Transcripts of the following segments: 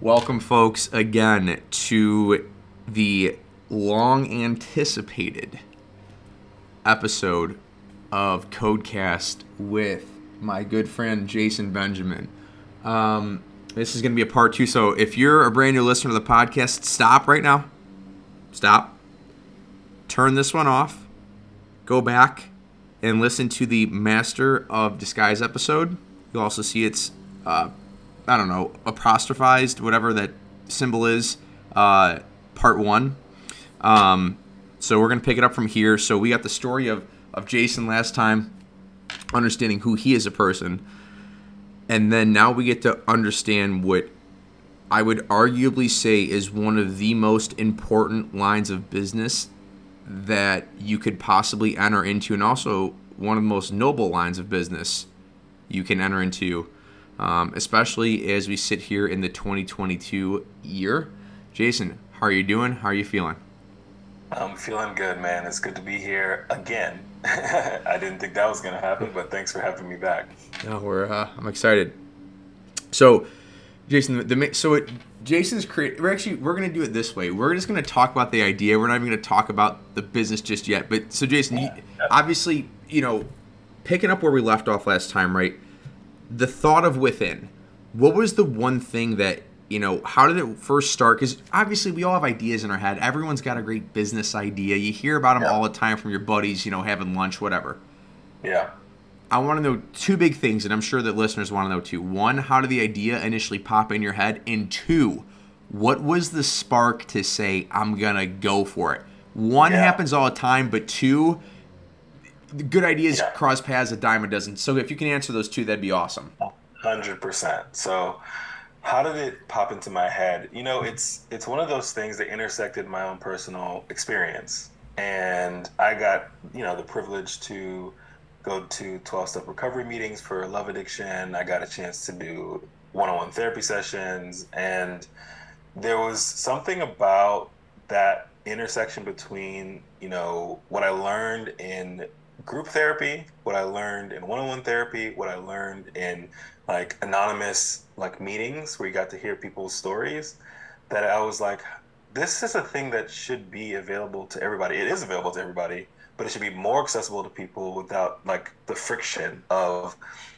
Welcome, folks, again to the long anticipated episode of Kode Kast with my good friend Jason Benjamin. Um, this is going to be a part two. So if you're a brand new listener to the podcast, stop right now. Stop. Turn this one off. Go back and listen to the Master of Disguise episode. You'll also see it's, uh, I don't know, apostrophized, whatever that symbol is, uh, part one. Um, so we're going to pick it up from here. So we got the story of, of Jason last time, understanding who he is a person. And then now we get to understand what I would arguably say is one of the most important lines of business that you could possibly enter into, and also one of the most noble lines of business you can enter into, um, especially as we sit here in the 2022 year. Jason, how are you doing? How are you feeling? I'm feeling good, man. It's good to be here again. I didn't think that was going to happen, but thanks for having me back. No, we're uh, I'm excited. So, Jason, the, so it Jason's create. We're actually we're gonna do it this way. We're just gonna talk about the idea. We're not even gonna talk about the business just yet. But so, Jason, you, obviously, you know, picking up where we left off last time, right? The thought of within. What was the one thing that you know? How did it first start? Because obviously, we all have ideas in our head. Everyone's got a great business idea. You hear about them Yeah. all the time from your buddies. You know, having lunch, whatever. Yeah. I want to know two big things, and I'm sure that listeners want to know too. One, how did the idea initially pop in your head? And two, what was the spark to say, I'm going to go for it? One Yeah. happens all the time, but two, good ideas Yeah. cross paths a dime a dozen. So if you can answer those two, that'd be awesome. Hundred percent. So, how did it pop into my head? You know, it's it's one of those things that intersected my own personal experience, and I got you know the privilege to go to twelve step recovery meetings for love addiction. I got a chance to do one on one therapy sessions, and there was something about that intersection between you know what I learned in group therapy, what I learned in one-on-one therapy, what I learned in like anonymous like meetings where you got to hear people's stories that I was like this is a thing that should be available to everybody. It is available to everybody, but it should be more accessible to people without like the friction of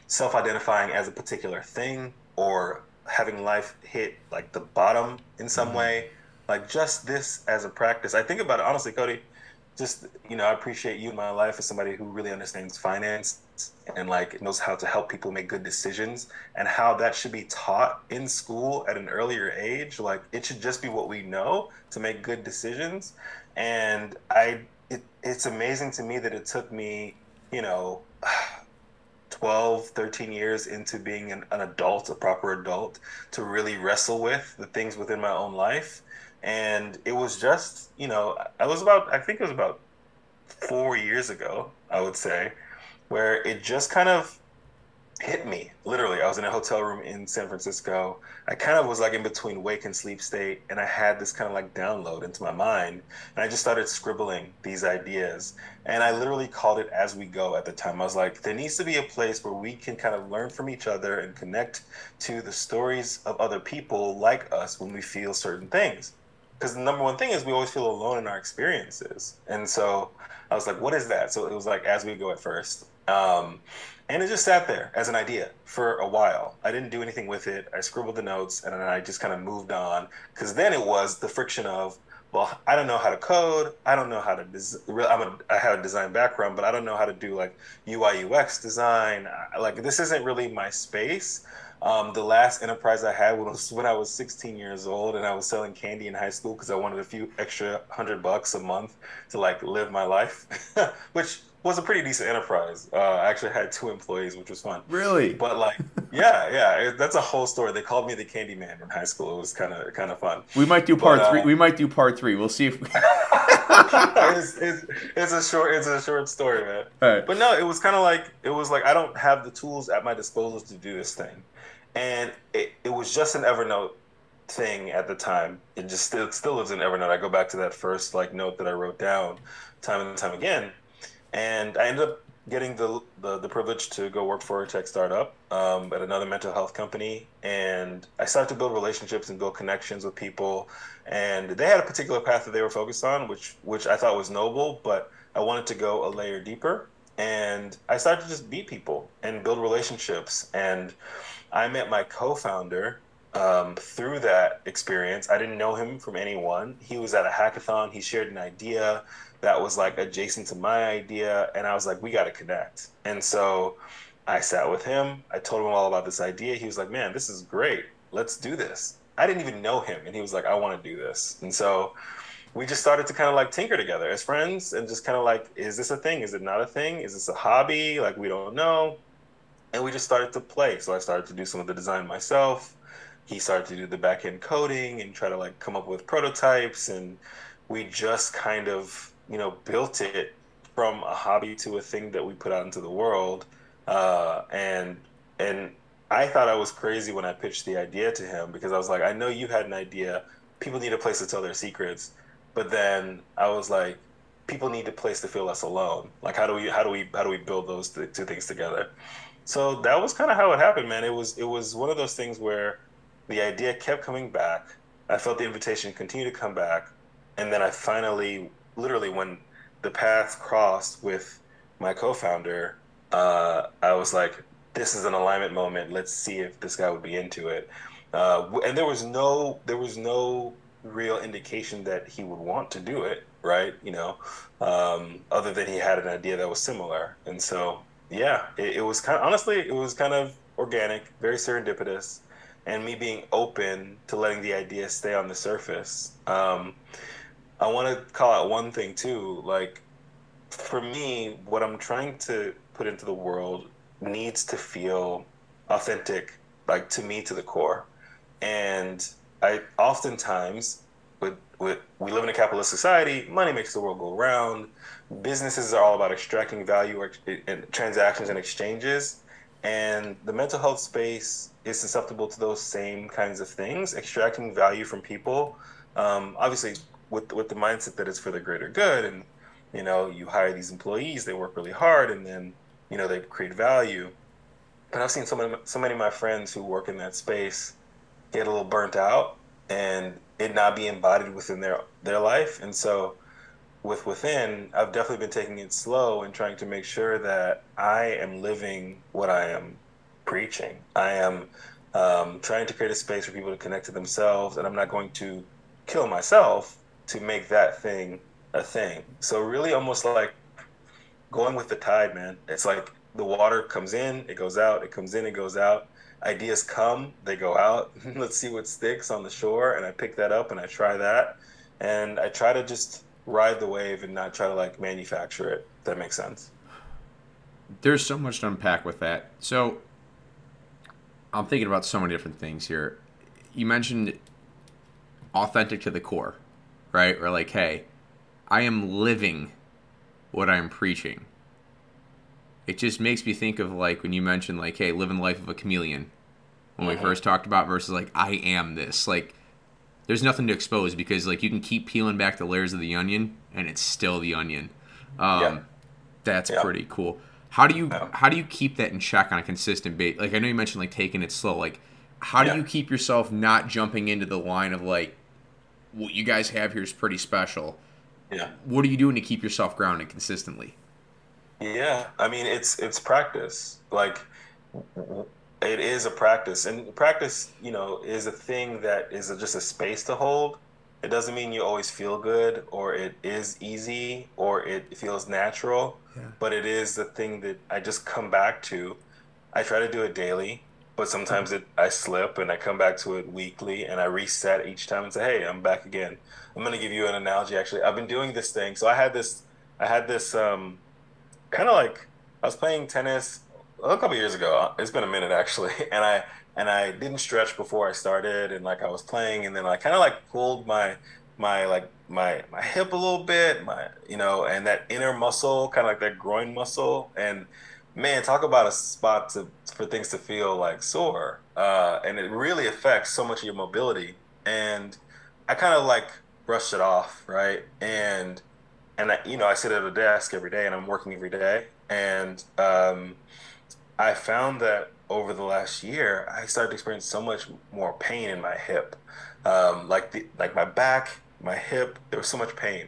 self-identifying as a particular thing or having life hit like the bottom in some mm-hmm. way. Like just this as a practice. I think about it honestly, Kody just you know i appreciate you in my life as somebody who really understands finance and like knows how to help people make good decisions and how that should be taught in school at an earlier age. Like it should just be what we know to make good decisions. And i it, it's amazing to me that it took me you know 12 13 years into being an, an adult a proper adult to really wrestle with the things within my own life and it was just you know i was about i think it was about four years ago i would say where it just kind of hit me literally. I was in a hotel room in san francisco. I kind of was like in between wake and sleep state and i had this kind of like download into my mind and i just started scribbling these ideas. And i literally called it as we go at the time. I was like there needs to be a place where we can kind of learn from each other and connect to the stories of other people like us when we feel certain things because the number one thing is we always feel alone in our experiences. And so i was like what is that? So it was like as we go at first. Um, and it just sat there as an idea for a while. I didn't do anything with it. I scribbled the notes and then i just kind of moved on. Because then it was the friction of well i don't know how to code. I don't know how to des- i'm a i have a design background but i don't know how to do like ui ux design. Like this isn't really my space um, the last enterprise I had was when I was 16 years old and I was selling candy in high school because I wanted a few extra hundred bucks a month to like live my life, which was a pretty decent enterprise. Uh, I actually had two employees, which was fun. Really? But like, yeah, yeah, it, that's a whole story. They called me the Candy Man in high school. It was kind of kind of fun. We might do part But, uh, three. We might do part three. We'll see if. it's, it's, it's a short it's a short story, man. All right. But no, it was kind of like it was like I don't have the tools at my disposal to do this thing, and it, it was just an Evernote thing at the time. It just still still lives in Evernote. I go back to that first like note that I wrote down time and time again, and I ended up getting the, the, the privilege to go work for a tech startup um, at another mental health company, and I started to build relationships and build connections with people. And they had a particular path that they were focused on, which which I thought was noble, but I wanted to go a layer deeper. And I started to just meet people and build relationships. And I met my co-founder um, through that experience. I didn't know him from anyone. He was at a hackathon. He shared an idea that was like adjacent to my idea, and I was like, we got to connect. And so I sat with him. I told him all about this idea. He was like, man, this is great. Let's do this. I didn't even know him, and he was like, I want to do this. And so we just started to kind of like tinker together as friends and just kind of like, is this a thing? Is it not a thing? Is this a hobby? Like, we don't know. And we just started to play. So I started to do some of the design myself he started to do the back end coding and try to like come up with prototypes and we just kind of you know built it from a hobby to a thing that we put out into the world. Uh, and and i thought i was crazy when i pitched the idea to him because i was like i know you had an idea. People need a place to tell their secrets. But then i was like people need a place to feel less alone. Like how do we how do we how do we build those two things together? So that was kind of how it happened man. It was it was one of those things where the idea kept coming back. I felt the invitation continue to come back. And then I finally, literally, when the paths crossed with my co founder, uh, I was like, this is an alignment moment. Let's see if this guy would be into it. Uh, and there was no, there was no real indication that he would want to do it, right? You know, um, other than he had an idea that was similar. And so, yeah, it, it was kind of, honestly, it was kind of organic, very serendipitous and me being open to letting the idea stay on the surface. Um, I want to call out one thing too. Like, for me, what I'm trying to put into the world needs to feel authentic, like to me to the core. And I oftentimes, with, with we live in a capitalist society, money makes the world go round. Businesses are all about extracting value and transactions and exchanges. And the mental health space is susceptible to those same kinds of things, extracting value from people. Um, obviously, with with the mindset that it's for the greater good, and you know, you hire these employees, they work really hard, and then you know they create value. But I've seen so many so many of my friends who work in that space get a little burnt out, and it not be embodied within their their life, and so with within, I've definitely been taking it slow and trying to make sure that I am living what I am preaching. I am um, trying to create a space for people to connect to themselves, and I'm not going to kill myself to make that thing a thing. So really, almost like going with the tide, man. It's like the water comes in, it goes out, it comes in, it goes out. Ideas come, they go out. Let's see what sticks on the shore, and I pick that up and I try that, and I try to just ride the wave and not try to like manufacture it. That makes sense. There's so much to unpack with that. So I'm thinking about so many different things here. You mentioned authentic to the core, right? Or like, hey, I am living what I'm preaching. It just makes me think of like when you mentioned like, hey, living the life of a chameleon when mm-hmm. we first talked about versus like I am this. Like there's nothing to expose because like you can keep peeling back the layers of the onion and it's still the onion. Um, yeah. That's yeah. pretty cool. How do you yeah. how do you keep that in check on a consistent base? Like I know you mentioned like taking it slow. Like how do you keep yourself not jumping into the line of like what you guys have here is pretty special? Yeah. What are you doing to keep yourself grounded consistently? Yeah, I mean it's it's practice. Like it is a practice and practice you know is a thing that is a, just a space to hold it doesn't mean you always feel good or it is easy or it feels natural yeah. but it is the thing that i just come back to i try to do it daily but sometimes it i slip and i come back to it weekly and i reset each time and say hey i'm back again. I'm going to give you an analogy actually. I've been doing this thing. So i had this i had this um, kind of like i was playing tennis a couple years ago. It's been a minute actually, and I and I didn't stretch before I started, and like I was playing, and then I kind of like pulled my my like my my hip a little bit, my you know, and that inner muscle, kind of like that groin muscle, and man, talk about a spot to for things to feel like sore, uh, and it really affects so much of your mobility. And I kind of like brushed it off, right? And and I, you know, I sit at a desk every day, and I'm working every day, and um, I found that over the last year, I started to experience so much more pain in my hip, um, like the like my back, my hip. There was so much pain,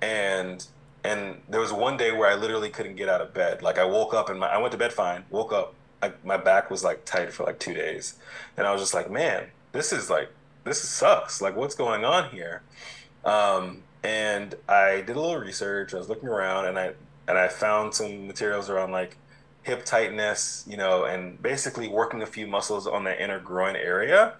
and and there was one day where I literally couldn't get out of bed. Like I woke up and my I went to bed fine. Woke up, I, my back was like tight for like two days, and I was just like, man, this is like this sucks. Like what's going on here? Um, and I did a little research. I was looking around, and I and I found some materials around like hip tightness, you know, and basically working a few muscles on the inner groin area.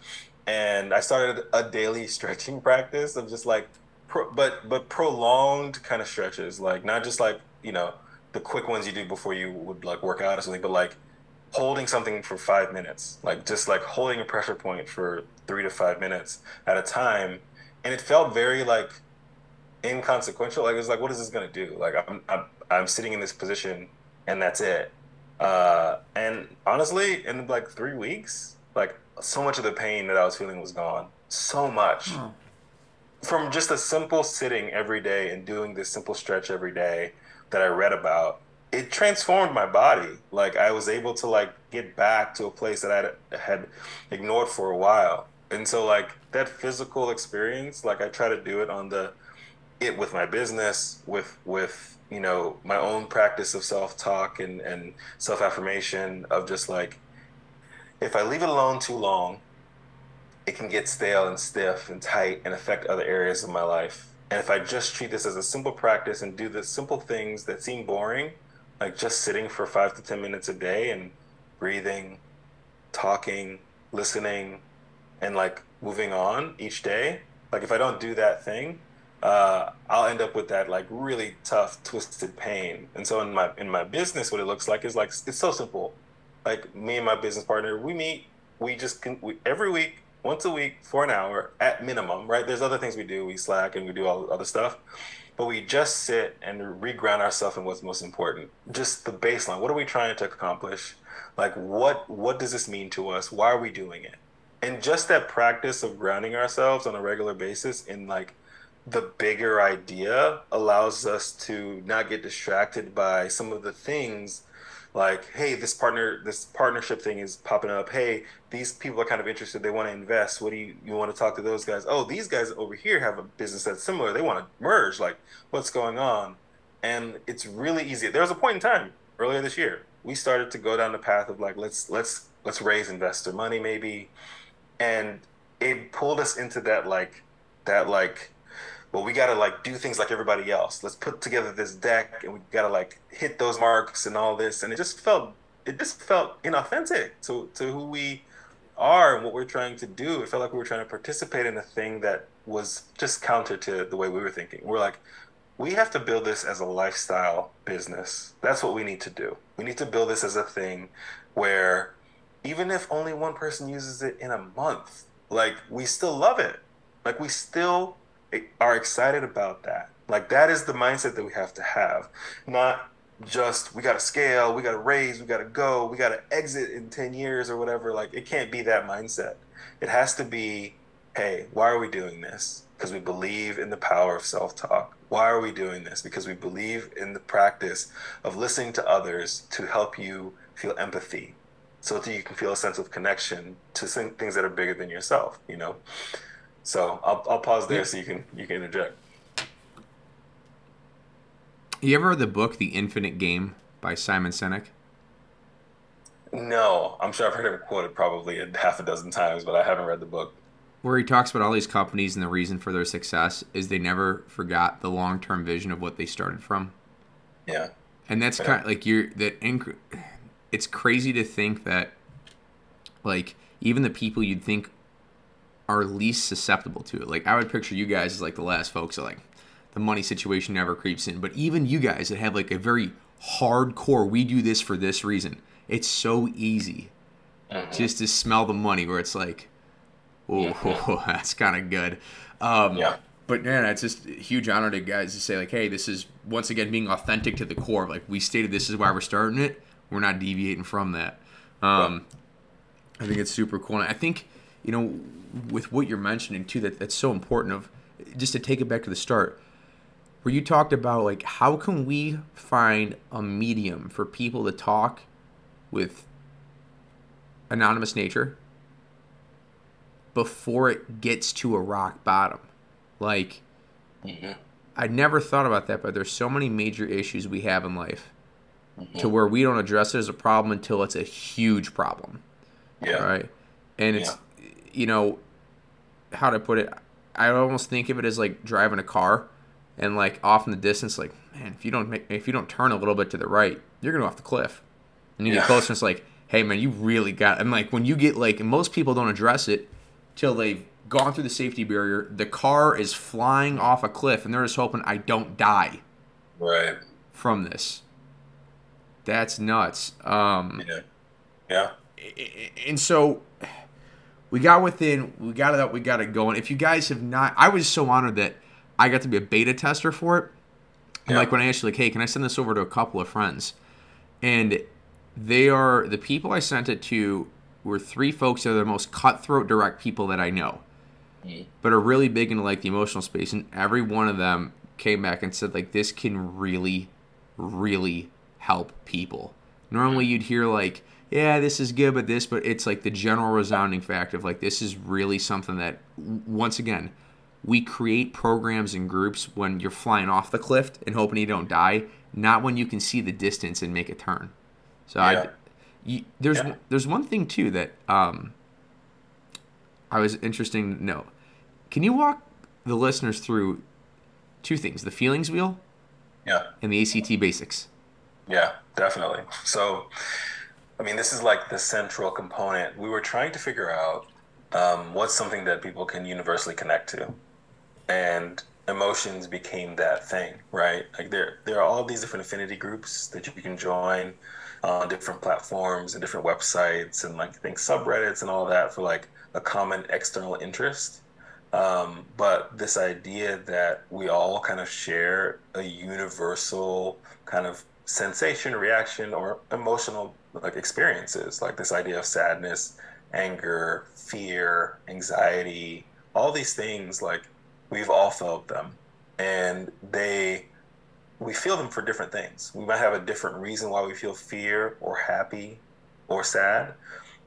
And I started a daily stretching practice of just like, pro, but but prolonged kind of stretches, like not just like you know the quick ones you do before you would like work out or something, but like holding something for five minutes, like just like holding a pressure point for three to five minutes at a time, and it felt very like inconsequential. Like it was like, what is this gonna do? Like I'm I'm, I'm sitting in this position, and that's it. Uh, and honestly, in like three weeks, like so much of the pain that I was feeling was gone. So much. Oh. From just a simple sitting every day and doing this simple stretch every day that I read about, it transformed my body. Like I was able to like get back to a place that I had ignored for a while. And so like that physical experience, like I try to do it on the it with my business, with with you know my own practice of self talk and and self affirmation of just like if I leave it alone too long, it can get stale and stiff and tight and affect other areas of my life. And if I just treat this as a simple practice and do the simple things that seem boring, like just sitting for five to 10 minutes a day and breathing, talking, listening, and like moving on each day, like if I don't do that thing, uh, I'll end up with that like really tough, twisted pain. And so in my in my business, what it looks like is like it's so simple. Like me and my business partner, we meet, we just can we, every week, once a week for an hour at minimum. Right? There's other things we do. We slack and we do all other stuff, but we just sit and reground ourselves in what's most important. Just the baseline. What are we trying to accomplish? Like what what does this mean to us? Why are we doing it? And just that practice of grounding ourselves on a regular basis in like the bigger idea allows us to not get distracted by some of the things like hey this partner this partnership thing is popping up. Hey these people are kind of interested. They want to invest. What do you you want to talk to those guys? Oh these guys over here have a business that's similar. They want to merge. Like what's going on? And it's really easy. There was a point in time earlier this year we started to go down the path of like let's let's let's raise investor money maybe. And it pulled us into that like that like well, we got to like do things like everybody else. Let's put together this deck and we got to like hit those marks and all this. And it just felt, it just felt inauthentic to, to who we are and what we're trying to do. It felt like we were trying to participate in a thing that was just counter to the way we were thinking. We're like, we have to build this as a lifestyle business. That's what we need to do. We need to build this as a thing where even if only one person uses it in a month, like we still love it. Like we still are excited about that. Like that is the mindset that we have to have, not just we got to scale, we got to raise, we got to go, we got to exit in 10 years or whatever. Like it can't be that mindset. It has to be, hey, why are we doing this? Because we believe in the power of self talk. Why are we doing this? Because we believe in the practice of listening to others to help you feel empathy so that you can feel a sense of connection to things that are bigger than yourself, you know? So I'll, I'll pause there so you can you can interject. You ever read the book The Infinite Game by Simon Sinek? No, I'm sure I've heard him quoted probably a half a dozen times, but I haven't read the book. Where he talks about all these companies and the reason for their success is they never forgot the long term vision of what they started from. Yeah. And that's yeah. kind of like you're that. Inc- it's crazy to think that, like, even the people you'd think are least susceptible to it. Like I would picture you guys as like the last folks that like the money situation never creeps in. But even you guys that have like a very hardcore, we do this for this reason. It's so easy mm-hmm. just to smell the money where it's like, oh, mm-hmm. that's kind of good. Um, yeah. But man, it's just a huge honor to guys to say like, hey, this is once again being authentic to the core. Like we stated, this is why we're starting it. We're not deviating from that. Um, I think it's super cool. And I think you know with what you're mentioning too that that's so important of just to take it back to the start where you talked about like how can we find a medium for people to talk with anonymous nature before it gets to a rock bottom. Like, mm-hmm. I never thought about that, but there's so many major issues we have in life mm-hmm. to where we don't address it as a problem until it's a huge problem. Yeah. Right. And it's, yeah. You know, how to put it, I almost think of it as like driving a car and like off in the distance, like, man, if you don't make, if you don't turn a little bit to the right, you're going to go off the cliff. And you yeah. get closer, and it's like, hey, man, you really got, and like when you get like, most people don't address it till they've gone through the safety barrier. The car is flying off a cliff, and they're just hoping I don't die. Right. From this. That's nuts. Um, yeah. Yeah. And so we got within, we got it up, we got it going. If you guys have not, I was so honored that I got to be a beta tester for it. Yeah. Like when I actually, like, hey, can I send this over to a couple of friends? And they are the people I sent it to were three folks that are the most cutthroat direct people that I know, mm. but are really big into like the emotional space. And every one of them came back and said like this can really, really help people. Normally you'd hear like, yeah, this is good, but this, but it's like the general resounding fact of like this is really something that once again we create programs and groups when you're flying off the cliff and hoping you don't die, not when you can see the distance and make a turn. So yeah. I you, there's yeah. there's one thing too that um, I was interesting to know. Can you walk the listeners through two things: the feelings wheel, yeah, and the ACT basics? Yeah, definitely. So, I mean, this is like the central component. We were trying to figure out um, what's something that people can universally connect to, and emotions became that thing, right? Like there, there are all these different affinity groups that you can join on different platforms and different websites and like I think subreddits and all that for like a common external interest. Um, but this idea that we all kind of share a universal kind of sensation, reaction, or emotional like experiences, like this idea of sadness, anger, fear, anxiety, all these things, like we've all felt them, and they we feel them for different things. We might have a different reason why we feel fear or happy or sad,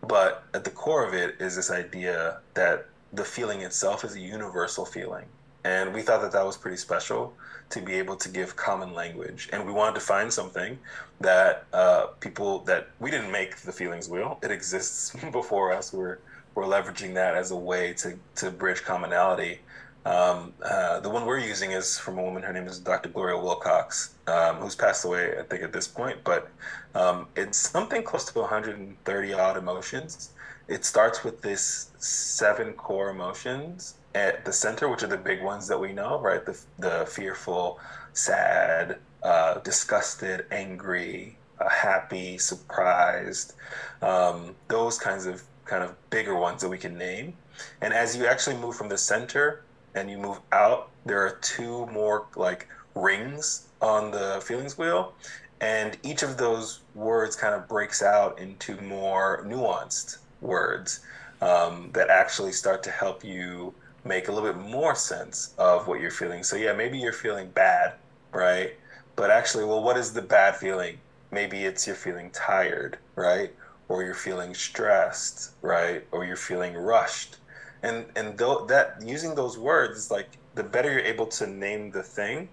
but at the core of it is this idea that the feeling itself is a universal feeling. And we thought that that was pretty special to be able to give common language. And we wanted to find something that uh, people that we didn't make the feelings wheel. It exists before us. We're we're leveraging that as a way to to bridge commonality um, uh, the one we're using is from a woman. Her name is Dr. Gloria Wilcox, um, who's passed away, I think, at this point. But um, it's something close to 130 odd emotions. It starts with this seven core emotions at the center, which are the big ones that we know, right? The, the fearful, sad, uh, disgusted, angry, uh, happy, surprised. Um, those kinds of kind of bigger ones that we can name. And as you actually move from the center and you move out, there are two more like rings on the feelings wheel. And each of those words kind of breaks out into more nuanced words um, that actually start to help you make a little bit more sense of what you're feeling. So, yeah, maybe you're feeling bad, right? But actually, well, what is the bad feeling? Maybe it's you're feeling tired, right? Or you're feeling stressed, right? Or you're feeling rushed and and th- that using those words like the better you're able to name the thing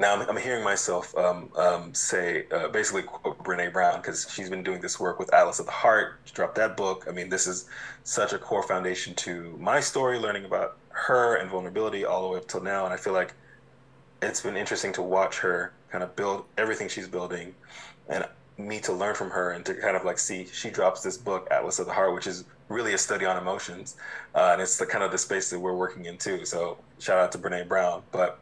now i'm, I'm hearing myself um, um, say uh, basically quote brene brown because she's been doing this work with atlas of the heart she dropped that book i mean this is such a core foundation to my story learning about her and vulnerability all the way up till now and i feel like it's been interesting to watch her kind of build everything she's building and me to learn from her and to kind of like see she drops this book atlas of the heart which is really a study on emotions, uh, and it's the kind of the space that we're working in too. So shout out to Brene Brown. But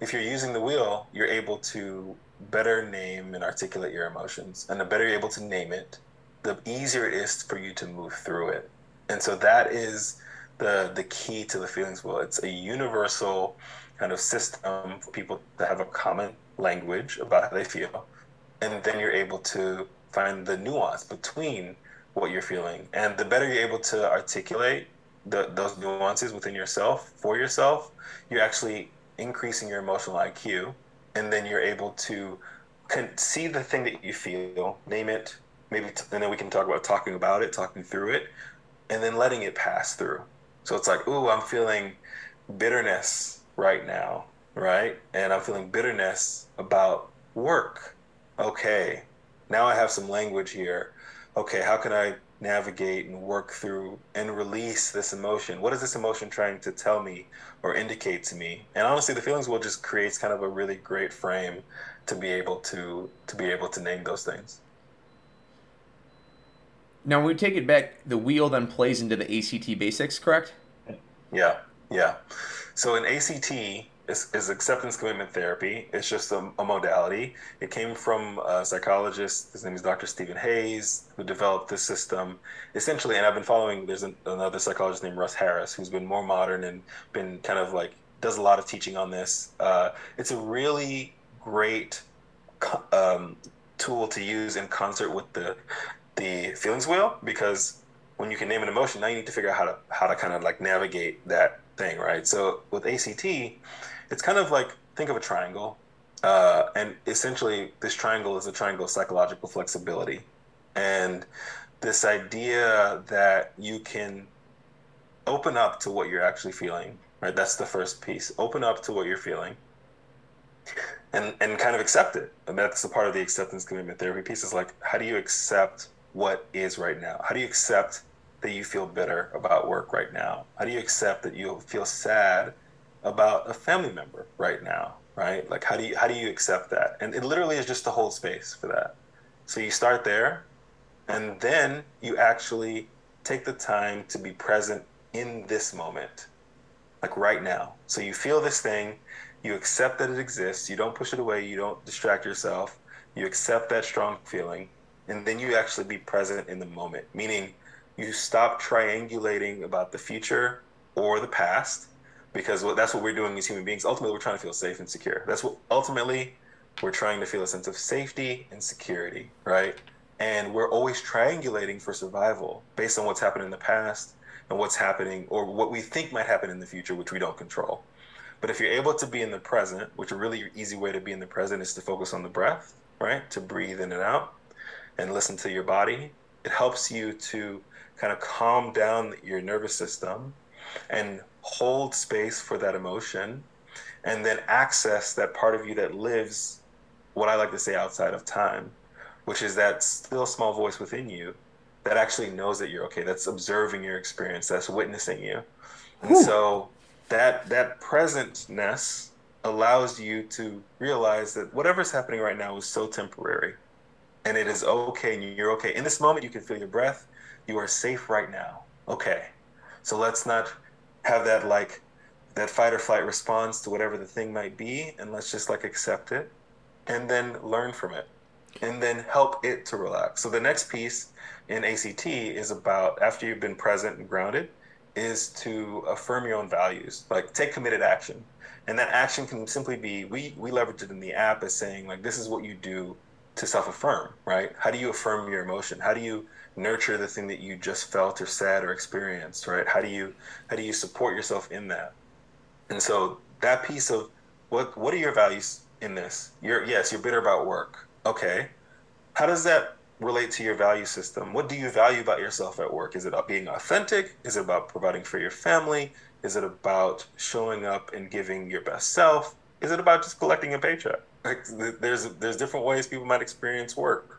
if you're using the wheel, you're able to better name and articulate your emotions, and the better you're able to name it, the easier it is for you to move through it. And so that is the the key to the feelings wheel. It's a universal kind of system for people to have a common language about how they feel, and then you're able to find the nuance between what you're feeling. And the better you're able to articulate the, those nuances within yourself for yourself, you're actually increasing your emotional IQ, and then you're able to see the thing that you feel, name it, maybe, t- and then we can talk about talking about it, talking through it, and then letting it pass through. So it's like, ooh, I'm feeling bitterness right now, right? And I'm feeling bitterness about work. Okay, now I have some language here. Okay, how can I navigate and work through and release this emotion? What is this emotion trying to tell me or indicate to me? And honestly, the feelings wheel just creates kind of a really great frame to be able to to be able to name those things. Now, when we take it back, the wheel then plays into the ACT basics, correct? Yeah, yeah. So in ACT is, is acceptance commitment therapy. It's just a, a, modality. It came from a psychologist. His name is Dr. Stephen Hayes, who developed this system. Essentially, and I've been following. There's an, another psychologist named Russ Harris, who's been more modern and been kind of like does a lot of teaching on this. Uh, it's a really great um, tool to use in concert with the the feelings wheel because when you can name an emotion, now you need to figure out how to how to kind of like navigate that thing, right? So with ACT, it's kind of like think of a triangle, uh, and essentially this triangle is a triangle of psychological flexibility, and this idea that you can open up to what you're actually feeling, right? That's the first piece. Open up to what you're feeling. And, and kind of accept it. And that's the part of the acceptance commitment therapy piece is like, how do you accept what is right now? How do you accept that you feel bitter about work right now? How do you accept that you feel sad about a family member right now? Right? Like how do you how do you accept that? And it literally is just to hold space for that. So you start there and then you actually take the time to be present in this moment. Like right now. So you feel this thing, you accept that it exists, you don't push it away, you don't distract yourself, you accept that strong feeling and then you actually be present in the moment, meaning you stop triangulating about the future or the past, because that's what we're doing as human beings. Ultimately, we're trying to feel safe and secure. That's what ultimately we're trying to feel a sense of safety and security, right? And we're always triangulating for survival based on what's happened in the past and what's happening or what we think might happen in the future, which we don't control. But if you're able to be in the present, which a really easy way to be in the present is to focus on the breath, right? To breathe in and out and listen to your body. It helps you to kind of calm down your nervous system and hold space for that emotion and then access that part of you that lives what I like to say outside of time, which is that still small voice within you that actually knows that you're okay, that's observing your experience, that's witnessing you. And Whew. so that that presentness allows you to realize that whatever's happening right now is so temporary and it is okay and you're okay. In this moment, you can feel your breath. You are safe right now. Okay. So let's not have that like that fight or flight response to whatever the thing might be, and let's just like accept it and then learn from it and then help it to relax. So the next piece in ACT is about after you've been present and grounded is to affirm your own values, like take committed action. And that action can simply be we we leverage it in the app as saying like this is what you do to self-affirm, right? How do you affirm your emotion? How do you nurture the thing that you just felt or said or experienced, right? How do you how do you support yourself in that? And so that piece of what what are your values in this? You're yes, you're bitter about work. Okay. How does that relate to your value system? What do you value about yourself at work? Is it about being authentic? Is it about providing for your family? Is it about showing up and giving your best self? Is it about just collecting a paycheck? Like, there's there's different ways people might experience work.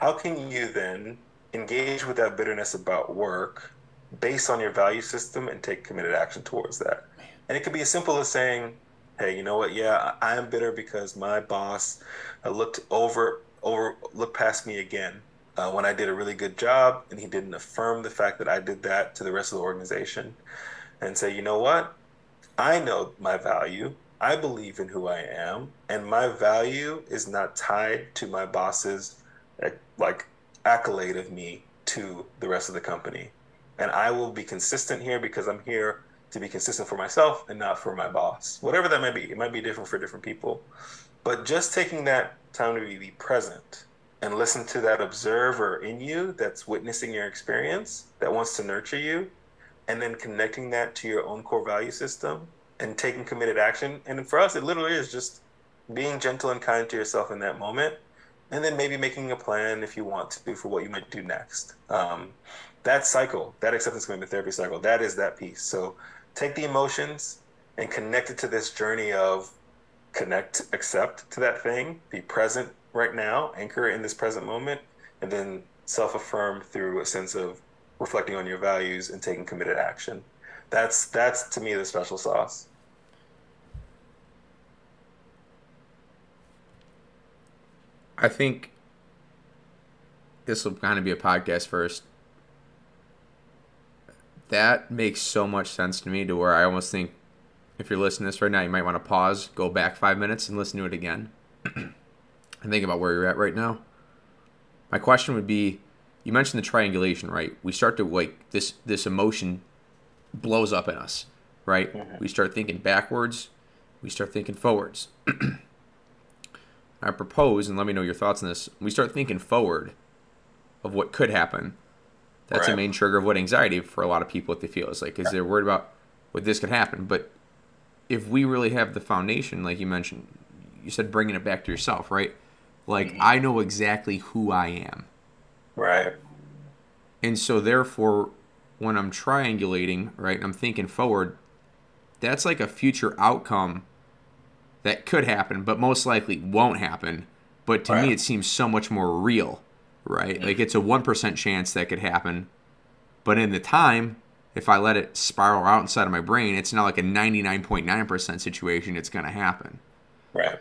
How can you then engage with that bitterness about work based on your value system and take committed action towards that? And it could be as simple as saying, "Hey, you know what? Yeah, I am bitter because my boss uh, looked over over looked past me again uh, when I did a really good job, and he didn't affirm the fact that I did that to the rest of the organization." And say, "You know what? I know my value. I believe in who I am, and my value is not tied to my boss's like accolade of me to the rest of the company. And I will be consistent here because I'm here to be consistent for myself and not for my boss. Whatever that might be, it might be different for different people. But just taking that time to be present and listen to that observer in you that's witnessing your experience, that wants to nurture you, and then connecting that to your own core value system and taking committed action. And for us, it literally is just being gentle and kind to yourself in that moment, and then maybe making a plan if you want to do for what you might do next. Um, that cycle, that acceptance commitment therapy cycle, that is that piece. So take the emotions and connect it to this journey of connect, accept to that thing, be present right now, anchor in this present moment, and then self affirm through a sense of reflecting on your values and taking committed action. That's that's to me the special sauce. I think this will kind of be a podcast first. That makes so much sense to me to where I almost think if you're listening to this right now, you might want to pause, go back five minutes, and listen to it again. and think about where you're at right now. My question would be you mentioned the triangulation, right? We start to like this this emotion blows up in us, right? Mm-hmm. We start thinking backwards, we start thinking forwards. I propose, and let me know your thoughts on this. We start thinking forward of what could happen. That's right. a main trigger of what anxiety for a lot of people what they feel is like, because they're worried about what this could happen. But if we really have the foundation, like you mentioned, you said bringing it back to yourself, right? Like mm-hmm. I know exactly who I am. Right. And so therefore when I'm triangulating, right, I'm thinking forward, that's like a future outcome that could happen, but most likely won't happen. But to right. me, it seems so much more real, right? Mm-hmm. Like it's a 1% chance that could happen. But in the time, if I let it spiral out inside of my brain, it's not like a 99.9% situation it's going to happen. Right.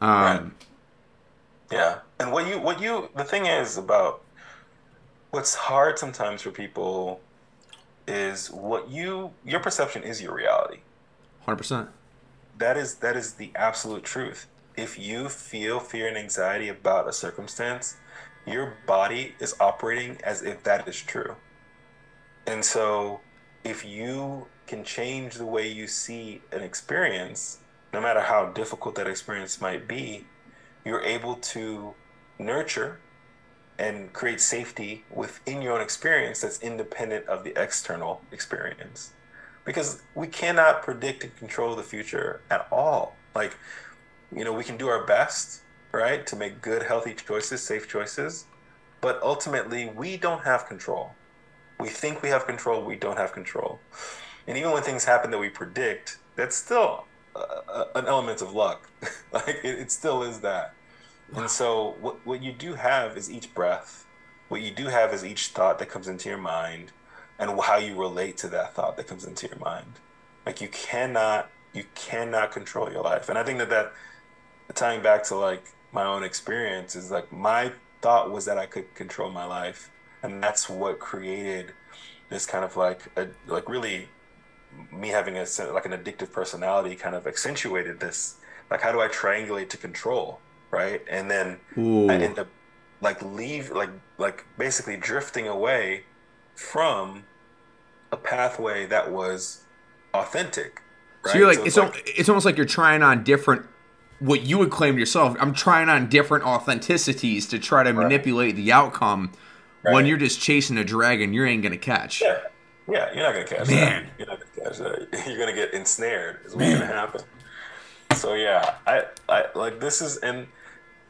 Um, right. Yeah. And what you, what you, the thing is about what's hard sometimes for people is what you your perception is your reality. Hundred percent. That is that is the absolute truth. If you feel fear and anxiety about a circumstance, your body is operating as if that is true. And so, if you can change the way you see an experience, no matter how difficult that experience might be, you're able to nurture and create safety within your own experience that's independent of the external experience. Because we cannot predict and control the future at all. Like, you know, we can do our best, right, to make good, healthy choices, safe choices, but ultimately we don't have control. We think we have control, we don't have control. And even when things happen that we predict, that's still uh, an element of luck. like, it, it still is that. And so, what, what you do have is each breath. What you do have is each thought that comes into your mind and how you relate to that thought that comes into your mind. Like, you cannot, you cannot control your life. And I think that that, tying back to like my own experience, is like my thought was that I could control my life. And that's what created this kind of like, a, like really me having a like an addictive personality kind of accentuated this like how do i triangulate to control right? And then Ooh. I end up like leave like like basically drifting away from a pathway that was authentic. Right? So you're like so it's it's, like, it's almost like you're trying on different what you would claim to yourself. I'm trying on different authenticities to try to right. manipulate the outcome. Right. When you're just chasing a dragon, you ain't gonna catch. Yeah, yeah, you're not gonna catch Man. that. You're not gonna catch that. You're gonna get ensnared. Is what's Man. gonna happen. So yeah, I, I like this is and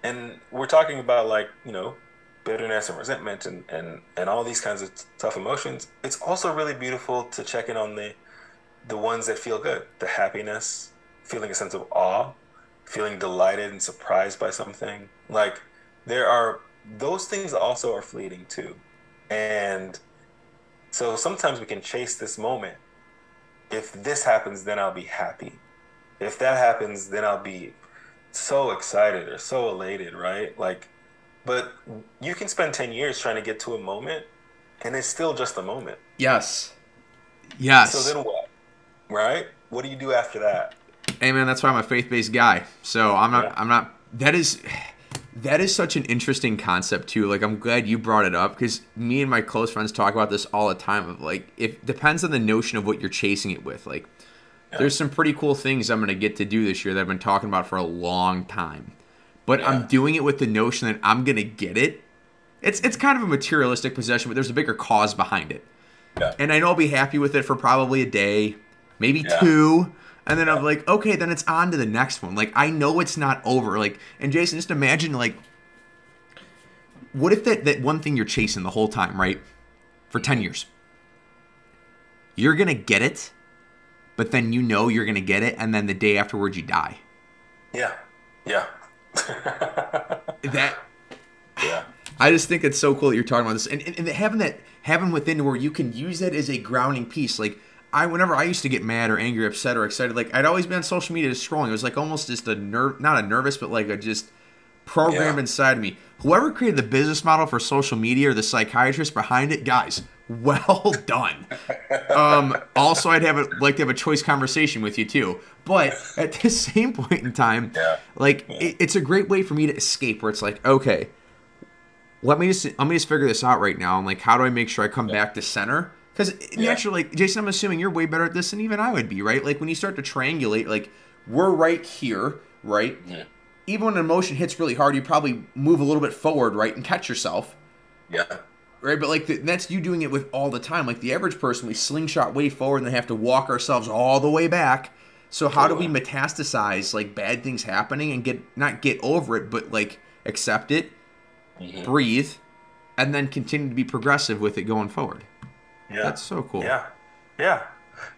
and we're talking about like you know bitterness and resentment and, and, and all these kinds of tough emotions it's also really beautiful to check in on the the ones that feel good. The happiness feeling a sense of awe feeling delighted and surprised by something. Like there are those things also are fleeting too. And so sometimes we can chase this moment. If this happens then i'll be happy. If that happens then i'll be so excited or so elated, right? Like, but you can spend 10 years trying to get to a moment and it's still just a moment. Yes. Yes. So then what? Right? What do you do after that? Hey man, that's why I'm a faith-based guy. So I'm not yeah. I'm not that is that is such an interesting concept too. Like I'm glad you brought it up because me and my close friends talk about this all the time of like it depends on the notion of what you're chasing it with. Like there's some pretty cool things I'm going to get to do this year that I've been talking about for a long time. But yeah. I'm doing it with the notion that I'm going to get it. It's it's kind of a materialistic possession, but there's a bigger cause behind it. Yeah. And I know I'll be happy with it for probably a day, maybe yeah. two. and then I'm like, okay, then it's on to the next one. Like I know it's not over. Like, and Jason, just imagine like, what if that that one thing you're chasing the whole time, right, for ten years, you're gonna get it, but then you know you're gonna get it, and then the day afterwards you die. Yeah. Yeah. That yeah. I just think it's so cool that you're talking about this, and, and, and having that having within where you can use that as a grounding piece. Like I, whenever I used to get mad or angry, upset or excited, like I'd always be on social media just scrolling. It was like almost just a nerve, not a nervous, but like a just program Yeah. inside of me. Whoever created the business model for social media or the psychiatrist behind it, guys, well done. um, also, I'd have a, like to have a choice conversation with you too. But at the same point in time, Yeah. like It, it's a great way for me to escape. Where it's like, okay, let me just let me just figure this out right now. And like, how do I make sure I come back to center? Because naturally, like, Jason, I'm assuming you're way better at this than even I would be, right? Like when you start to triangulate, like we're right here, right? Yeah. Even when an emotion hits really hard, you probably move a little bit forward, right, and catch yourself, Yeah. right? But like the, that's you doing it with all the time. Like the average person, we slingshot way forward and then have to walk ourselves all the way back. So how do we metastasize like bad things happening and get not get over it, but like accept it, mm-hmm. breathe, and then continue to be progressive with it going forward? Yeah. That's so cool. Yeah, yeah,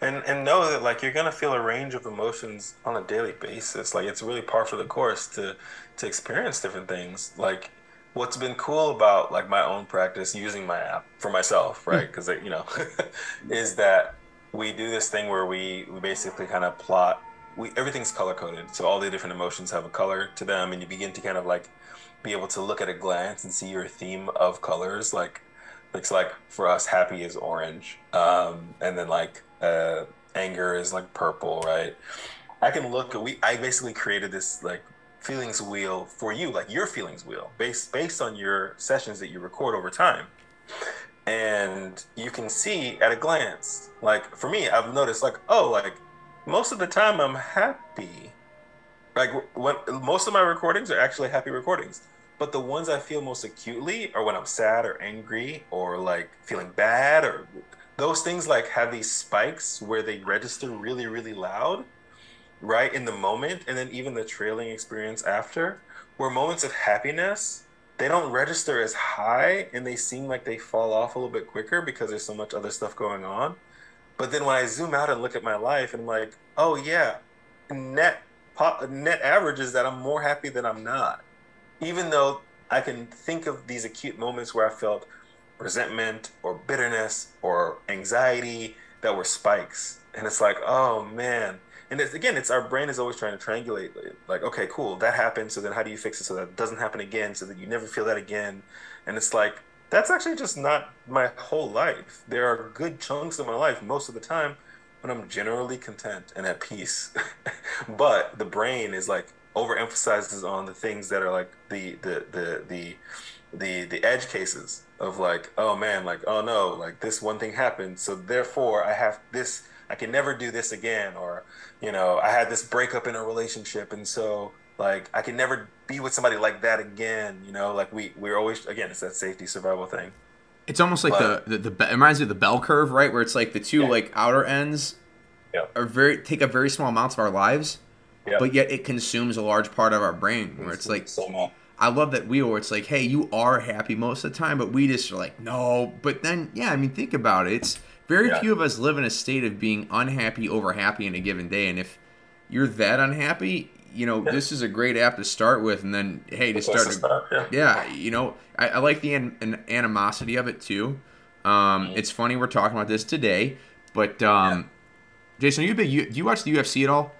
and and know that like you're gonna feel a range of emotions on a daily basis. Like it's really par for the course to to experience different things. Like what's been cool about like my own practice using my app for myself, hmm. right? Because you know, is that we do this thing where we we basically kind of plot. We everything's color coded, so all the different emotions have a color to them, and you begin to kind of like be able to look at a glance and see your theme of colors, like looks like for us happy is orange um, and then like uh, anger is like purple right i can look we i basically created this like feelings wheel for you like your feelings wheel based based on your sessions that you record over time and you can see at a glance. Like for me i've noticed like oh like most of the time i'm happy. Like when most of my recordings are actually happy recordings but the ones i feel most acutely are when i'm sad or angry or like feeling bad or those things like have these spikes where they register really really loud right in the moment and then even the trailing experience after where moments of happiness they don't register as high and they seem like they fall off a little bit quicker because there's so much other stuff going on. But then when i zoom out and look at my life and i'm like oh yeah net net average is that i'm more happy than i'm not. Even though i can think of these acute moments where i felt resentment or bitterness or anxiety that were spikes. And it's like oh man and it's, again it's our brain is always trying to triangulate like okay cool that happened so then how do you fix it so that doesn't happen again so that you never feel that again? And it's like that's actually just not my whole life. There are good chunks of my life most of the time when i'm generally content and at peace. But the brain is like overemphasizes on the things that are like the the the the the the edge cases of like oh man like oh no like this one thing happened so therefore i have this i can never do this again or you know i had this breakup in a relationship and so like i can never be with somebody like that again you know like we we're always again it's that safety survival thing It's almost like But- the, the the it reminds me of the bell curve, right? Where it's like the two Yeah. like outer ends Yeah. are very take up very small amounts of our lives, Yeah. but yet it consumes a large part of our brain. Where it's like so much I love that wheel where it's like, hey, you are happy most of the time, but we just are like, no. But then, yeah, I mean, think about it. It's very Yeah. few of us live in a state of being unhappy over happy in a given day. And if you're that unhappy, you know, this is a great app to start with. And then, hey, to start to start, yeah. yeah, you know, I, I like the an, an animosity of it too. Um, It's funny we're talking about this today, but um, Jason, are you a big? Do you watch the UFC at all?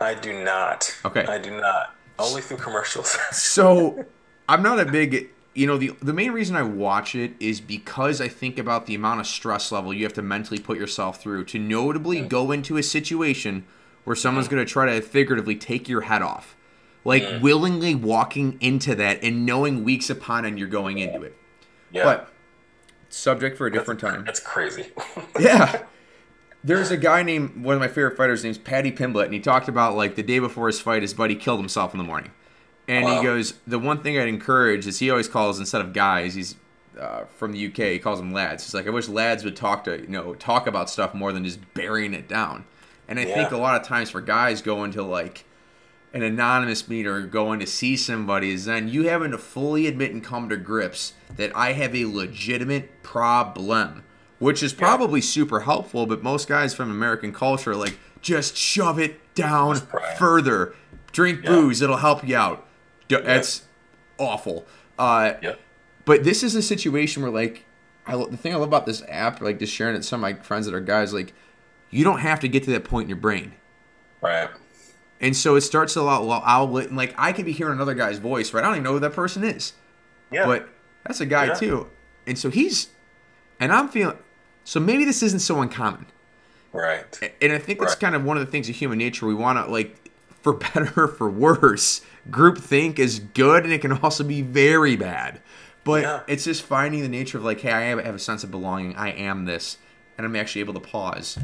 i do not Okay. i do not only through commercials So I'm not a big. You know, the the main reason I watch it is because I think about the amount of stress level you have to mentally put yourself through to notably go into a situation where someone's going to try to figuratively take your head off. Like willingly walking into that and knowing weeks upon end you're going into it. yeah But subject for a different time. that's crazy Yeah. There's a guy named one of my favorite fighters named Paddy Pimblett, and he talked about like the day before his fight, his buddy killed himself in the morning, and Wow. he goes, the one thing I'd encourage is he always calls instead of guys, he's uh, from the UK, he calls them lads. He's like, I wish lads would talk to you know talk about stuff more than just burying it down. And I Yeah. think a lot of times for guys going to like an anonymous meet or going to see somebody is then you having to fully admit and come to grips that I have a legitimate problem, which is probably super helpful. But most guys from American culture are like just shove it down further, drink Yeah. booze, it'll help you out. That's awful. Uh, Yep. but this is a situation where like I, the thing I love about this app, like just sharing it to some of my friends that are guys, like you don't have to get to that point in your brain. Right. And so it starts to allow outlet, and like I could be hearing another guy's voice, right? I don't even know who that person is, Yeah. but that's a guy Yeah. too. And so he's, and I'm feeling, so maybe this isn't so uncommon. right. And I think that's Right. kind of one of the things of human nature. We want to like, for better or for worse, group think is good, and it can also be very bad. But Yeah. it's just finding the nature of like, hey, I have, a sense of belonging. I am this, and I'm actually able to pause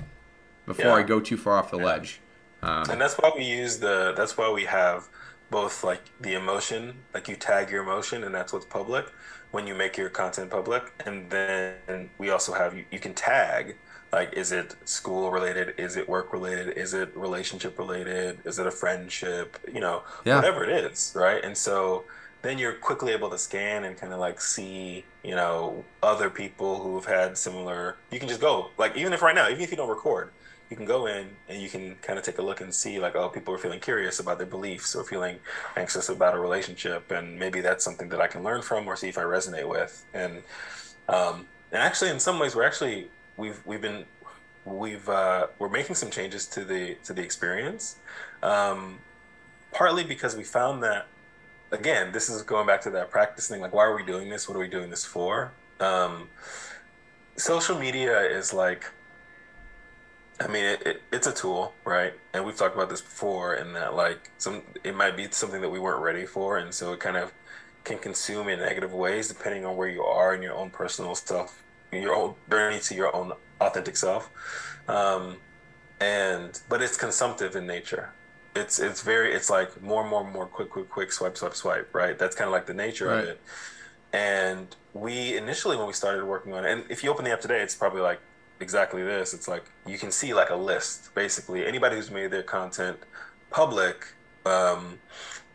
before Yeah. I go too far off the ledge. Um, And that's why we use the. That's why we have both like the emotion, like you tag your emotion, and that's what's public when you make your content public, and then we also have you, you can tag like is it school related, is it work related, is it relationship related, is it a friendship, you know, Yeah. whatever it is, right? And so then you're quickly able to scan and kind of like see, you know, other people who have had similar. You can just go like even if right now, even if you don't record, you can go in and you can kind of take a look and see like oh people are feeling curious about their beliefs or feeling anxious about a relationship and maybe that's something that i can learn from or see if i resonate with and um, and actually in some ways we're actually we've we've been we've uh, we're making some changes to the to the experience um, partly because we found that again this is going back to that practice thing like why are we doing this? What are we doing this for? Um, social media is like I mean, it, it, it's a tool, right? And we've talked about this before, in that like some it might be something that we weren't ready for, and so it kind of can consume in negative ways depending on where you are in your own personal stuff, your own journey to your own authentic self. Um, and but it's consumptive in nature. It's it's very it's like more and more and more quick quick quick swipe swipe swipe right. That's kind of like the nature Right. of it. And we initially when we started working on it, and if you open the app today, it's probably like exactly this. It's like you can see like a list basically. Anybody who's made their content public, um,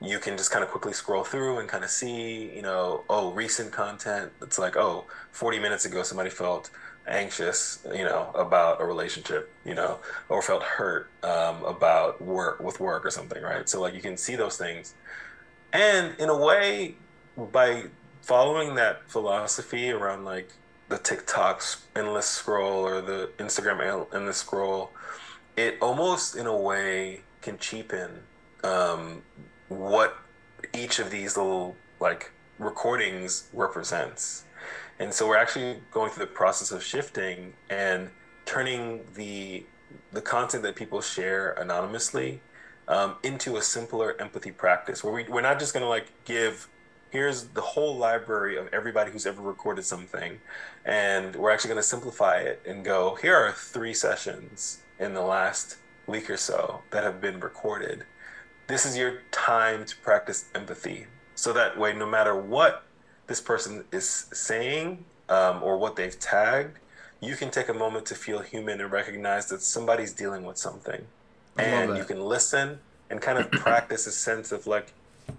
you can just kind of quickly scroll through and kind of see, you know, oh, recent content. It's like, oh, 40 minutes ago somebody felt anxious, you know, about a relationship, you know, or felt hurt um, about work with work or something, right? So like you can see those things. And in a way, by following that philosophy around like the TikTok's endless scroll or the Instagram endless scroll, it almost in a way can cheapen um, what each of these little like recordings represents. And so we're actually going through the process of shifting and turning the the content that people share anonymously um, into a simpler empathy practice where we, we're not just going to like give here's the whole library of everybody who's ever recorded something and we're actually going to simplify it and go here are three sessions in the last week or so that have been recorded. This is your time to practice empathy so that way no matter what this person is saying um, or what they've tagged you can take a moment to feel human and recognize that somebody's dealing with something. I and you can listen and kind of practice a sense of like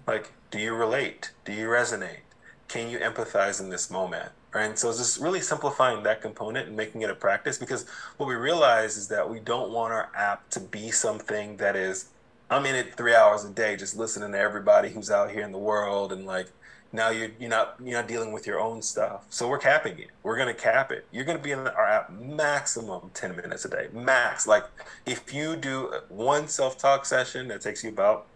like do you relate? Do you resonate? Can you empathize in this moment? Right and so it's just really simplifying that component and making it a practice because what we realize is that we don't want our app to be something that is i'm in it three hours a day just listening to everybody who's out here in the world and like now you're you're not you're not dealing with your own stuff. So we're capping it. We're going to cap it. You're going to be in our app maximum 10 minutes a day max. Like if you do one self-talk session that takes you about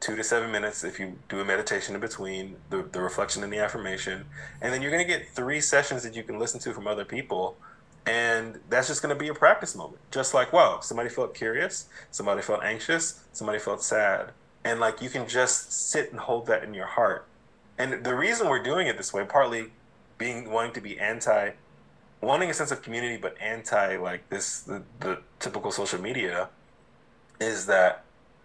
two to seven minutes if you do a meditation in between the, the reflection and the affirmation and then you're going to get three sessions that you can listen to from other people and that's just going to be a practice moment. Just like wow somebody felt curious somebody felt anxious somebody felt sad. And like you can just sit and hold that in your heart and the reason we're doing it this way partly being wanting to be anti wanting a sense of community but anti like this the, the typical social media is that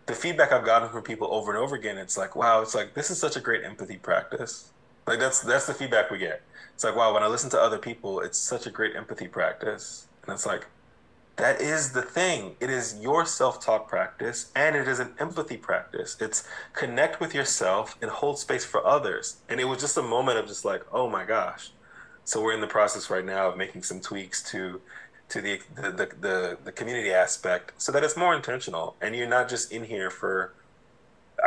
the feedback I've gotten from people over and over again, it's like, wow, it's like this is such a great empathy practice. Like that's that's the feedback we get. It's like, wow, when I listen to other people, it's such a great empathy practice. And it's like, that is the thing. It is your self talk practice and it is an empathy practice. It's connect with yourself and hold space for others. And it was just a moment of just like, oh my gosh. So we're in the process right now of making some tweaks to to the the, the, the, the community aspect so that it's more intentional and you're not just in here for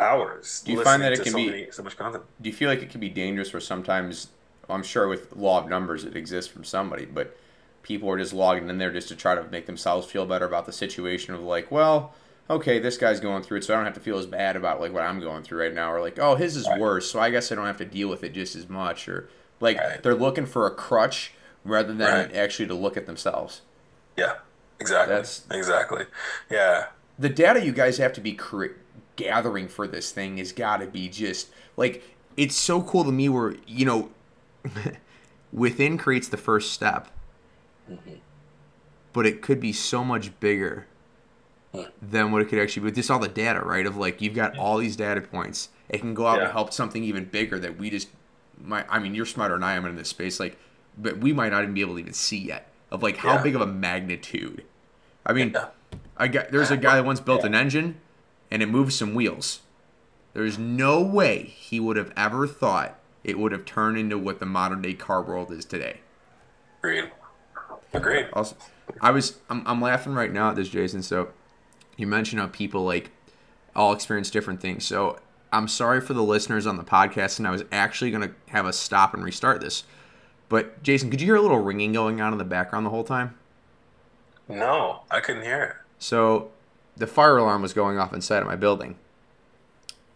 hours. Do you find that it can so be many, so much content? Do you feel like it can be dangerous where sometimes I'm sure with law of numbers it exists from somebody, but people are just logging in there just to try to make themselves feel better about the situation of like, well, okay, this guy's going through it, so I don't have to feel as bad about like what I'm going through right now, or like, oh, his is Right. worse, so I guess I don't have to deal with it just as much, or like Right. they're looking for a crutch rather than Right. actually to look at themselves. Yeah, exactly. That's- exactly. Yeah, the data you guys have to be cre- gathering for this thing has got to be just like it's so cool to me where you know within creates the first step Mm-hmm. but it could be so much bigger than what it could actually be with just all the data right of like you've got all these data points it can go out and help something even bigger that we just might i mean you're smarter than i am in this space like but we might not even be able to even see yet of like how Yeah. big of a magnitude i mean Yeah. I got there's a guy that once built an engine and it moved some wheels. There's no way he would have ever thought it would have turned into what the modern day car world is today. agreed. Agreed. Also, I was I'm, I'm laughing right now at this, Jason. So you mentioned how people like all experience different things. So I'm sorry for the listeners on the podcast, and I was actually gonna have us stop and restart this. But Jason, could you hear a little ringing going on in the background the whole time? No, I couldn't hear it. So the fire alarm was going off inside of my building.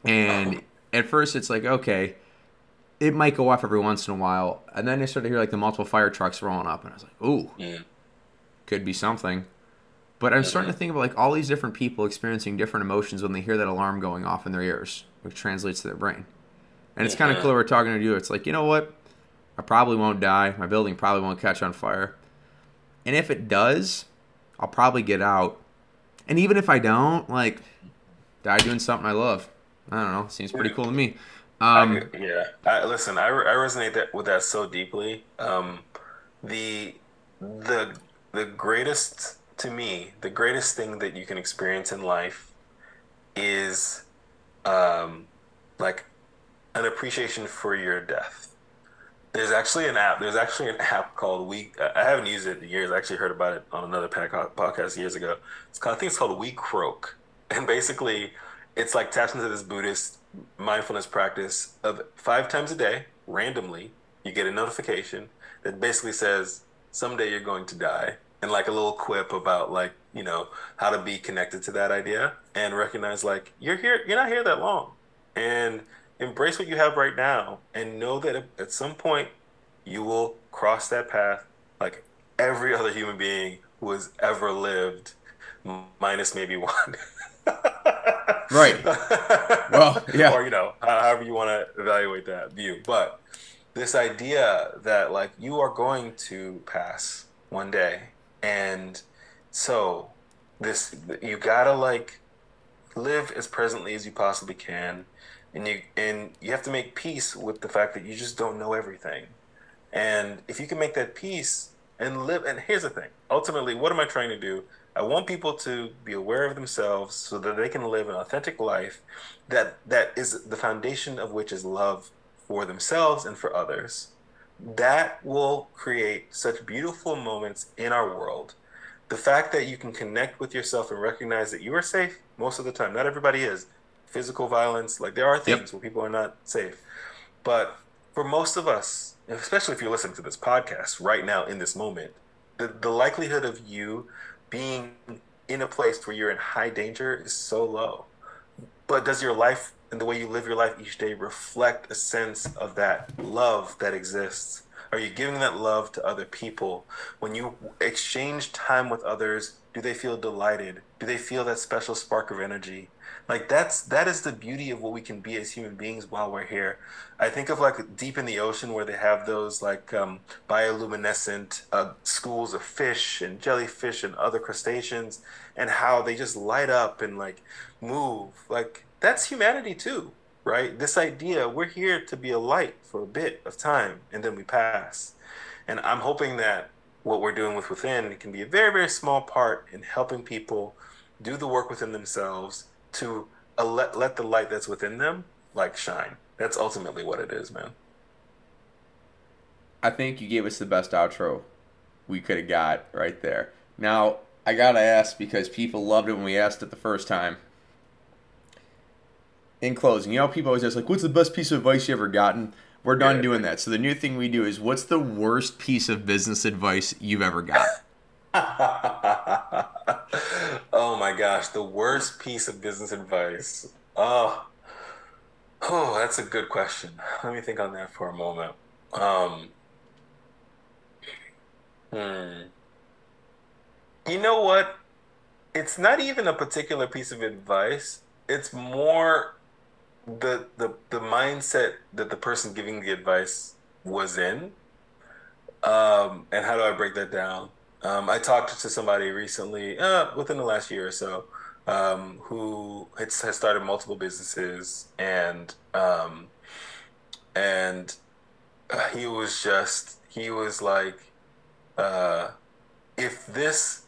And at first it's like, okay, it might go off every once in a while. And then I started to hear like the multiple fire trucks rolling up and I was like, ooh, Mm. could be something. But I'm starting to think about like all these different people experiencing different emotions when they hear that alarm going off in their ears, which translates to their brain. And it's kind of cool we're talking to you. It's like, you know what? I probably won't die. My building probably won't catch on fire. And if it does, I'll probably get out. And even if I don't, like, die doing something I love. I don't know. Seems pretty cool to me. Um, I, yeah. I, listen, I, I resonate that with that so deeply. Um, the the the greatest to me, the greatest thing that you can experience in life is um, like an appreciation for your death. There's actually an app. There's actually an app called We. I haven't used it in years. I actually heard about it on another podcast years ago. It's called. I think it's called WeCroak, and basically, it's like taps into this Buddhist mindfulness practice of five times a day, randomly, you get a notification that basically says someday you're going to die, and like a little quip about like you know how to be connected to that idea and recognize like you're here. You're not here that long, and embrace what you have right now and know that at some point you will cross that path like every other human being who has ever lived minus maybe one Right. Well, yeah. or you know however you want to evaluate that view but this idea that like you are going to pass one day and so this you gotta like live as presently as you possibly can and you and you have to make peace with the fact that you just don't know everything and if you can make that peace and live and here's the thing ultimately what am i trying to do i want people to be aware of themselves so that they can live an authentic life that that is the foundation of which is love for themselves and for others. That will create such beautiful moments in our world. The fact that you can connect with yourself and recognize that you are safe most of the time not everybody is. Physical violence like there are things where people are not safe. But for most of us especially if you're listening to this podcast right now in this moment the, the likelihood of you being in a place where you're in high danger is so low. But does your life and the way you live your life each day reflect a sense of that love that exists? Are you giving that love to other people? When you exchange time with others do they feel delighted? Do they feel that special spark of energy like that's that is the beauty of what we can be as human beings while we're here. I think of like deep in the ocean where they have those like um, bioluminescent uh, schools of fish and jellyfish and other crustaceans and how they just light up and like move. Like that's humanity too right? This idea we're here to be a light for a bit of time and then we pass. And i'm hoping that what we're doing with within can be a very very small part in helping people do the work within themselves to let let the light that's within them like shine. That's ultimately what it is, man. I think you gave us the best outro we could have got right there. Now, I gotta ask because people loved it when we asked it the first time. In closing, you know, people always ask, like, what's the best piece of advice you ever gotten? We're done yeah. doing that. So the new thing we do is, what's the worst piece of business advice you've ever got? gosh, the worst piece of business advice. Oh, oh, that's a good question. Let me think on that for a moment. Um, hmm. You know what? It's not even a particular piece of advice. It's more the the the mindset that the person giving the advice was in. Um, and how do I break that down? Um, I talked to somebody recently, uh, within the last year or so, um, who has, started multiple businesses, and um, and uh, he was just he was like, uh, if this,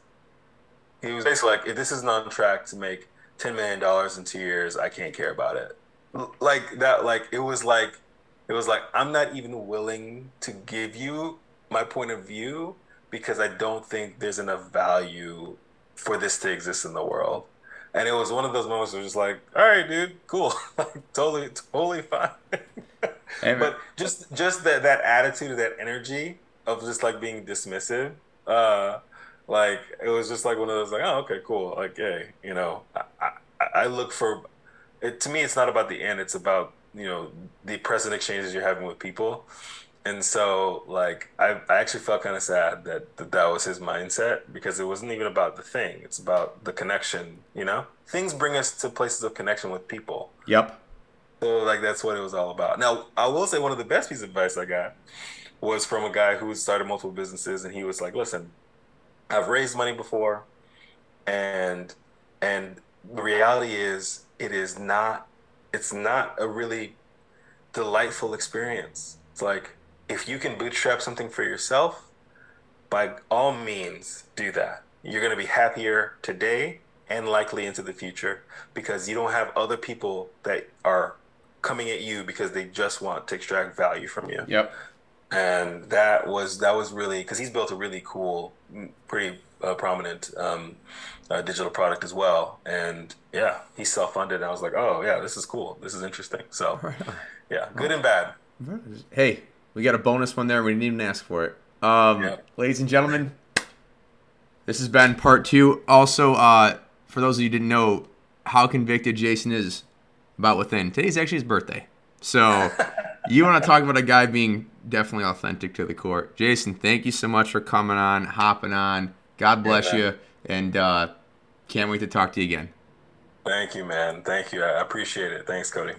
he was basically like, if this is not on track to make ten million dollars in two years, I can't care about it. Like that, like it was like, it was like I'm not even willing to give you my point of view because I don't think there's enough value for this to exist in the world. And it was one of those moments where just like, all right, dude, cool, like, totally, totally fine. but just just that that attitude, that energy of just like being dismissive, uh, like it was just like one of those like, oh, okay, cool, like, hey, you know, I, I, I look for it. To me, it's not about the end; it's about you know the present exchanges you're having with people and so like I, I actually felt kind of sad that, that that was his mindset because it wasn't even about the thing. It's about the connection you know? Things bring us to places of connection with people. Yep. So like that's what it was all about. Now i will say one of the best pieces of advice i got was from a guy who started multiple businesses and he was like listen i've raised money before and and the reality is it is not it's not a really delightful experience. It's like if you can bootstrap something for yourself, by all means, do that. You're going to be happier today and likely into the future because you don't have other people that are coming at you because they just want to extract value from you. Yep. And that was that was really because he's built a really cool, pretty uh, prominent um, uh, digital product as well. And yeah, he's self funded. I was like, oh yeah, this is cool. This is interesting. So yeah, good and bad. Hey, we got a bonus one there. We didn't even ask for it. Um, yeah. Ladies and gentlemen, this has been part two. Also, uh, for those of you who didn't know how convicted Jason is about Within, today's actually his birthday. So you want to talk about a guy being definitely authentic to the core. Jason, thank you so much for coming on, hopping on. God bless yeah, you, and uh, can't wait to talk to you again. Thank you, man. Thank you. I appreciate it. Thanks, Kody.